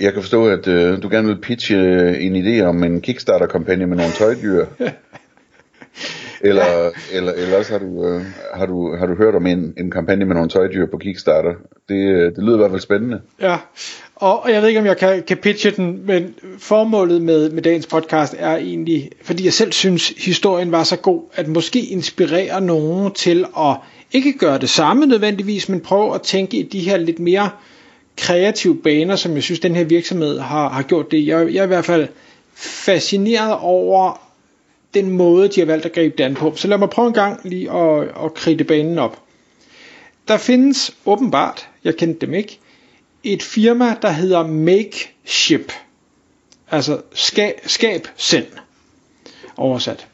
Jeg kan forstå, at øh, du gerne vil pitche øh, en idé om en Kickstarter-kampagne med nogle tøjdyr. eller, ja. eller, eller også har du, øh, har, du, har du hørt om en, en kampagne med nogle tøjdyr på Kickstarter. Det, øh, det lyder i hvert fald spændende. Ja, og og jeg ved ikke, om jeg kan, kan pitche den, men formålet med, med dagens podcast er egentlig, fordi jeg selv synes, historien var så god, at måske inspirere nogen til at ikke gøre det samme nødvendigvis, men prøve at tænke i de her lidt mere kreative baner, som jeg synes, den her virksomhed har, har gjort det. Jeg, jeg er i hvert fald fascineret over den måde, de har valgt at gribe det an på. Så lad mig prøve en gang lige at, at kridte banen op. Der findes åbenbart, jeg kendte dem ikke, et firma, der hedder Make Ship. Altså skab, skab send oversat.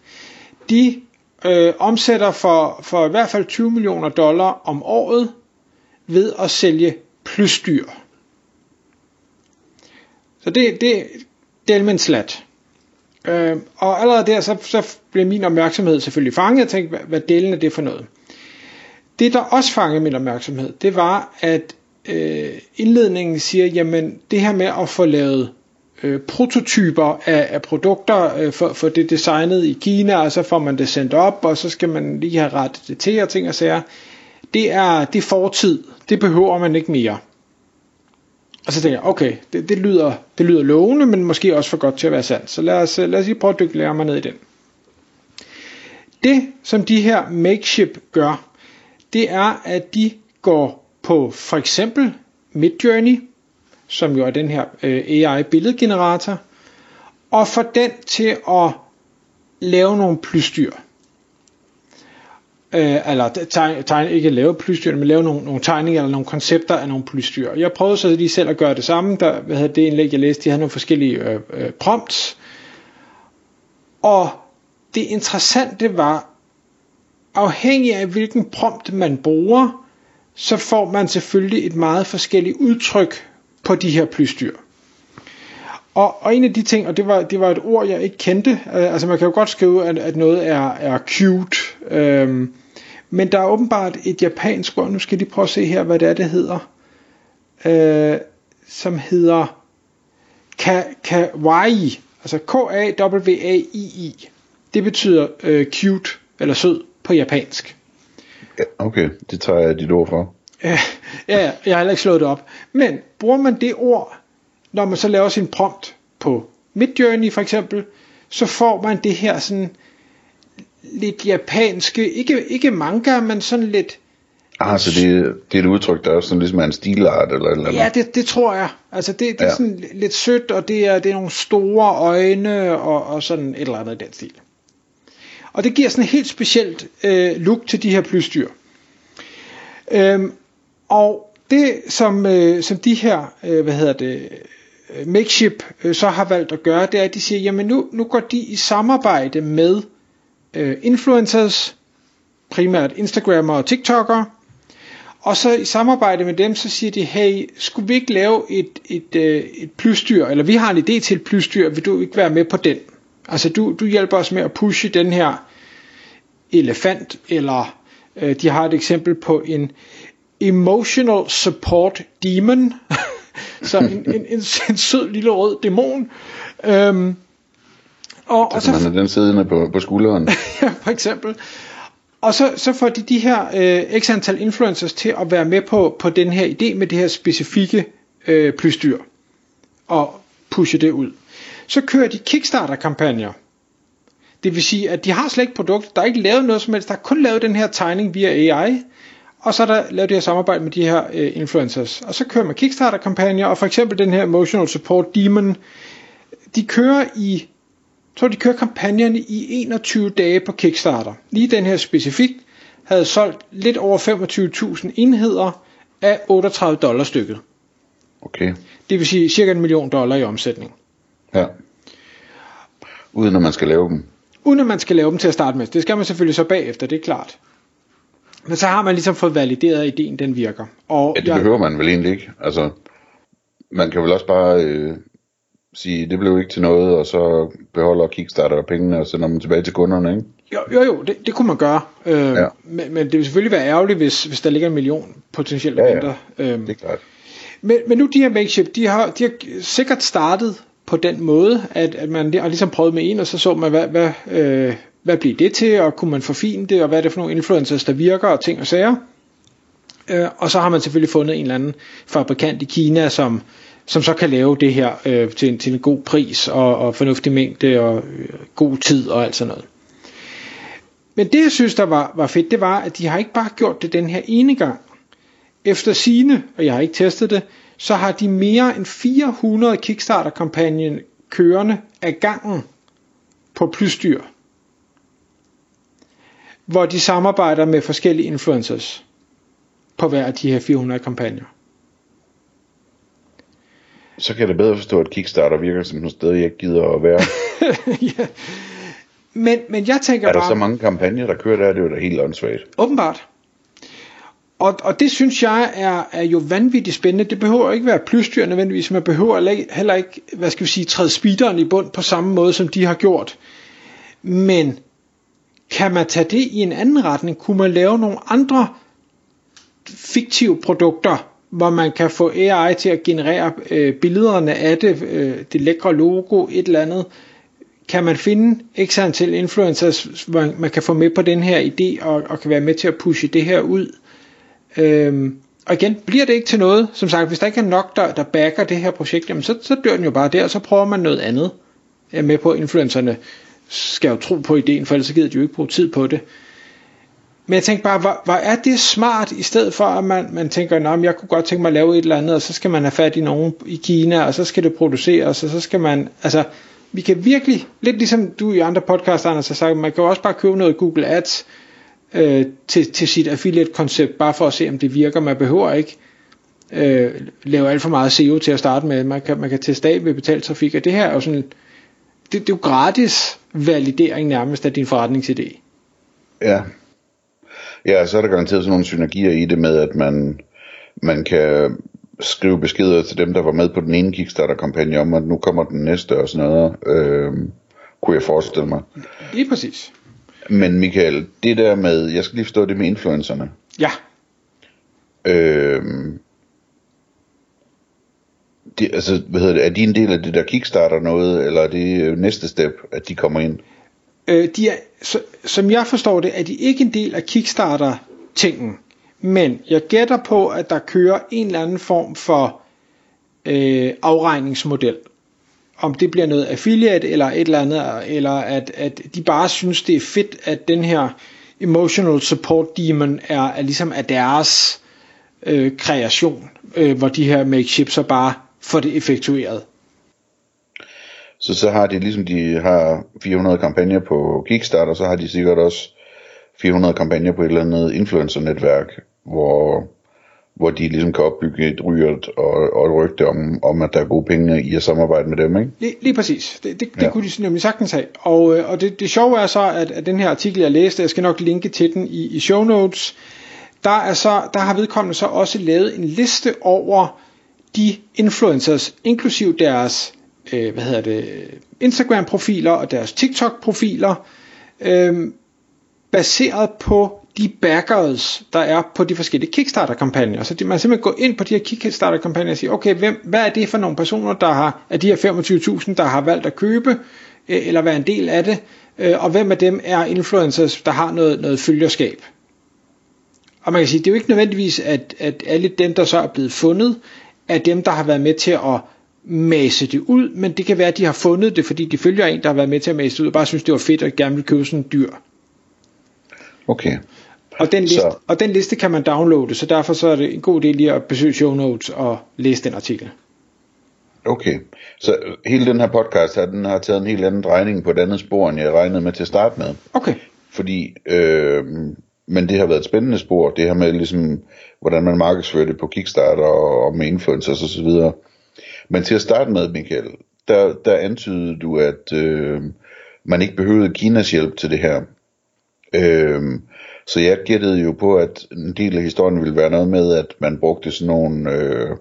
De øh, omsætter for, for i hvert fald 20 millioner dollar om året ved at sælge plysdyr. Så det, det, det er en slat. Øh, og allerede der, så, så blev min opmærksomhed selvfølgelig fanget. Jeg tænkte, hvad, hvad delen er det for noget? Det, der også fangede min opmærksomhed, det var, at øh, indledningen siger, jamen det her med at få lavet øh, prototyper af, af produkter, øh, for, for det designet i Kina, og så får man det sendt op, og så skal man lige have rettet det til og ting og sager. Det er, det er fortid. Det behøver man ikke mere. Og så tænker jeg, okay, det, det, lyder, det lyder lovende, men måske også for godt til at være sandt. Så lad os, øh, lad os lige prøve at dykke nærmere mig ned i den. Det, som de her Makeship gør, det er, at de går på for eksempel Midjourney, som jo er den her øh, AI billedgenerator, og får den til at lave nogle plysdyr. Øh, eller tegne, tegne, ikke lave plysdyr, men lave nogle, nogle tegninger eller nogle koncepter af nogle polystyr. Jeg prøvede så lige selv at gøre det samme. Der, hvad havde det indlæg, jeg læste, de havde nogle forskellige øh, øh, prompts. Og det interessante var, afhængig af hvilken prompt man bruger, så får man selvfølgelig et meget forskelligt udtryk på de her plystyr. Og, og en af de ting, og det var, det var et ord, jeg ikke kendte, øh, altså man kan jo godt skrive, at, at noget er, er cute, øh, men der er åbenbart et japansk ord, nu skal de prøve at se her, hvad det er, det hedder, øh, som hedder ka, kawaii, altså K-A-W-A-I-I. Det betyder øh, cute, eller sød på japansk. Okay, det tager jeg dit ord for. Ja, ja, jeg har heller ikke slået det op. Men bruger man det ord, når man så laver sin prompt på Midjourney for eksempel, så får man det her sådan lidt japanske, ikke, ikke manga, men sådan lidt... Ah, så det, det er et udtryk, der er sådan ligesom er en stilart eller eller Ja, det, det tror jeg. Altså det, det er ja. sådan lidt sødt, og det er, det er nogle store øjne, og, og sådan et eller andet i den stil. Og det giver sådan et helt specielt øh, look til de her plysdyr. Øhm, og det som, øh, som de her, øh, hvad hedder det, Makeship øh, så har valgt at gøre, det er, at de siger, jamen nu, nu går de i samarbejde med øh, influencers, primært Instagrammer og TikTokere, og så i samarbejde med dem, så siger de, hey, skulle vi ikke lave et, et, øh, et plysdyr, eller vi har en idé til et plysdyr, vil du ikke være med på den? Altså du, du hjælper os med at pushe den her elefant, eller øh, de har et eksempel på en emotional support demon, så en, en, en, en sød lille rød dæmon. Øhm, og, og så, man er den siddende på, på skulderen. ja, for eksempel. Og så, så får de de her øh, x antal influencers til at være med på, på den her idé med det her specifikke øh, plysdyr. Og pushe det ud. Så kører de Kickstarter-kampagner. Det vil sige, at de har slet ikke produkt. Der er ikke lavet noget som helst. Der er kun lavet den her tegning via AI. Og så er der lavet det her samarbejde med de her øh, influencers. Og så kører man Kickstarter-kampagner. Og for eksempel den her Emotional Support Demon. De kører i tror de kører kampagnerne i 21 dage på Kickstarter. Lige den her specifikt havde solgt lidt over 25.000 enheder af 38 dollar stykket. Okay. Det vil sige cirka en million dollar i omsætning. Ja. Uden at man skal lave dem. Uden at man skal lave dem til at starte med. Det skal man selvfølgelig så bagefter, det er klart. Men så har man ligesom fået valideret, at ideen den virker. Og Ja, det jeg, behøver man vel egentlig ikke. Altså, man kan vel også bare øh, sige, det blev ikke til noget, og så beholder Kickstarter pengene, og sender dem tilbage til kunderne, ikke? Jo, jo, jo det, det kunne man gøre. Øh, Ja. men, men det vil selvfølgelig være ærgerligt, hvis, hvis der ligger en million potentielle Ja, ja. venter. Øhm, Det er klart. men, men nu de her makeshift, de har, de har sikkert startet på den måde, at, at man har ligesom prøvet med en, og så så man, hvad, hvad, øh, hvad bliver det til, og kunne man forfine det, og hvad er det for nogle influencers, der virker, og ting og sager. Øh, og så har man selvfølgelig fundet en eller anden fabrikant i Kina, som, som så kan lave det her øh, til, en- til en god pris, og, og fornuftig mængde, og øh, god tid, og alt sådan noget. Men det, jeg synes, der var, var fedt, det var, at de har ikke bare gjort det den her ene gang. Efter sine, og jeg har ikke testet det, så har de mere end 400 Kickstarter-kampagnen kørende af gangen på plysdyr. Hvor de samarbejder med forskellige influencers på hver af de her 400 kampagner. Så kan jeg da bedre forstå, at Kickstarter virker som et sted, jeg gider at være. ja. men, men jeg tænker er der bare... så mange kampagner, der kører der? Det er jo da helt åndssvagt. Åbenbart. Og, og det synes jeg er, er jo vanvittigt spændende. Det behøver ikke være plysdyr nødvendigvis, man behøver heller ikke, hvad skal vi sige, træde speederen i bund på samme måde, som de har gjort. Men kan man tage det i en anden retning? Kunne man lave nogle andre fiktive produkter, hvor man kan få AI til at generere øh, billederne af det, øh, det lækre logo, et eller andet. Kan man finde x antal influencers, hvor man kan få med på den her idé, og, og kan være med til at pushe det her ud? Øhm, og igen, bliver det ikke til noget, som sagt, hvis der ikke er nok, der, der backer det her projekt, jamen så, så dør den jo bare der, og så prøver man noget andet. Jeg er med på, at influencerne skal jo tro på ideen, for ellers gider de jo ikke bruge tid på det. Men jeg tænkte bare, hvor, hvor er det smart, i stedet for at man, man tænker, at jeg kunne godt tænke mig at lave et eller andet, og så skal man have fat i nogen i Kina, og så skal det produceres, og så skal man, altså, vi kan virkelig, lidt ligesom du i andre podcasts, Anders, har sagt, man kan jo også bare købe noget Google Ads, øh, til, til sit affiliate-koncept, bare for at se, om det virker. Man behøver ikke øh, lave alt for meget SEO til at starte med. Man kan, man kan teste af ved betalt trafik, og det her er jo sådan, det, det er jo gratis validering nærmest af din forretningsidé. Ja. Ja, så er der garanteret sådan nogle synergier i det med, at man, man kan skrive beskeder til dem, der var med på den ene Kickstarter-kampagne om, at nu kommer den næste og sådan noget, øh, kunne jeg forestille mig. Lige præcis. Men Michael, det der med, jeg skal lige forstå det med influencerne. Ja, Øh, det, altså, hvad hedder det, er de en del af det der Kickstarter noget, eller er det næste step, at de kommer ind? Øh, de er, så, som jeg forstår det, er de ikke en del af Kickstarter-tingen. Men jeg gætter på, at der kører en eller anden form for øh, afregningsmodel. Om det bliver noget affiliate eller et eller andet, eller at, at de bare synes, det er fedt, at den her emotional support demon er, er ligesom af deres øh, kreation, øh, hvor de her makeshift så bare får det effektueret. Så så har de, ligesom de har 400 kampagner på Kickstarter, så har de sikkert også 400 kampagner på et eller andet influencer-netværk, hvor, hvor de ligesom kan opbygge et rygt og, og et rygte om, om, at der er gode penge i at samarbejde med dem, ikke? Lige, lige præcis. Det, det, det Ja. kunne de nemlig sagtens have. Og, øh, og det, det sjove er så, at, at den her artikel, jeg læste, jeg skal nok linke til den i, i show notes, der, er så, der har vedkommende så også lavet en liste over de influencers, inklusiv deres øh, hvad hedder det, Instagram-profiler og deres TikTok-profiler, øh, baseret på de backers, der er på de forskellige Kickstarter-kampagner. Så det, man simpelthen går ind på de her Kickstarter-kampagner og siger, okay, hvem, hvad er det for nogle personer, der har, af de her 25.000, der har valgt at købe, øh, eller være en del af det, øh, og hvem af dem er influencers, der har noget, noget følgerskab. Og man kan sige, det er jo ikke nødvendigvis, at, at alle dem, der så er blevet fundet, er dem, der har været med til at mase det ud, men det kan være, at de har fundet det, fordi de følger en, der har været med til at mase det ud, og bare synes, det var fedt, og gerne vil købe sådan en dyr. Okay. Og den, liste, Så- og den liste kan man downloade, så derfor så er det en god idé lige at besøge show notes og læse den artikel. Okay, så hele den her podcast her, den har taget en helt anden drejning på et andet spor, end jeg regnede med til at starte med. Okay, Fordi, øh, men det har været et spændende spor, det her med ligesom, hvordan man markedsfører det på Kickstarter og, og med influencers og så videre. Men til at starte med, Michael, der, der antydede du, at, øh, man ikke behøvede Kinas hjælp til det her. Øhm, så jeg gættede jo på, at en del af historien ville være noget med, at man brugte sådan nogle øh,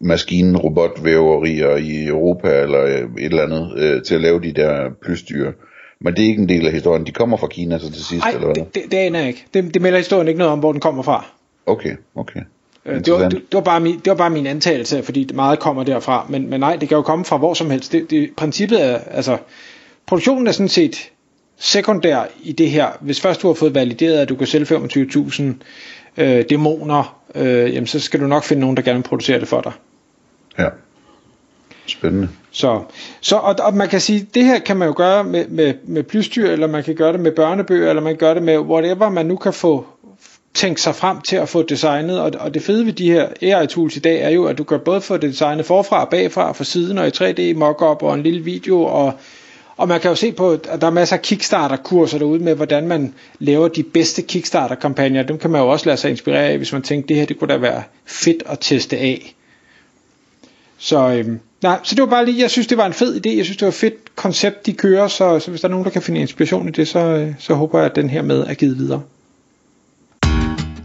maskinrobotvæverier i Europa eller øh, et eller andet øh, til at lave de der plysdyr. Men det er ikke en del af historien. De kommer fra Kina så til sidst, Ej, eller hvad? det, det, det aner jeg ikke. Det, det melder historien ikke noget om, hvor den kommer fra. Okay, okay. Øh, Det var, det, det, var bare min, det var bare min antagelse, fordi meget kommer derfra. Men, men nej, det kan jo komme fra hvor som helst. Det, det, princippet er, altså, produktionen er sådan set sekundær i det her. Hvis først du har fået valideret, at du kan sælge 25.000 øh, dæmoner, øh, jamen, så skal du nok finde nogen, der gerne vil producere det for dig. Ja. Spændende. Så, så og, og man kan sige, det her kan man jo gøre med, med, med plysdyr, eller man kan gøre det med børnebøger, eller man kan gøre det med whatever man nu kan få tænke sig frem til at få designet. Og, og det fede ved de her AI-tools i dag er jo, at du kan både få det designet forfra og bagfra, fra siden og i 3D mockup og en lille video. Og, og man kan jo se på, at der er masser af Kickstarter-kurser derude med, hvordan man laver de bedste Kickstarter-kampagner. Dem kan man jo også lade sig inspirere af, hvis man tænker, det her det kunne da være fedt at teste af. Så, øhm, nej, så det var bare lige, jeg synes det var en fed idé, jeg synes det var et fedt koncept de kører, så, så hvis der er nogen der kan finde inspiration i det, så, øh, så håber jeg at den her med er givet videre.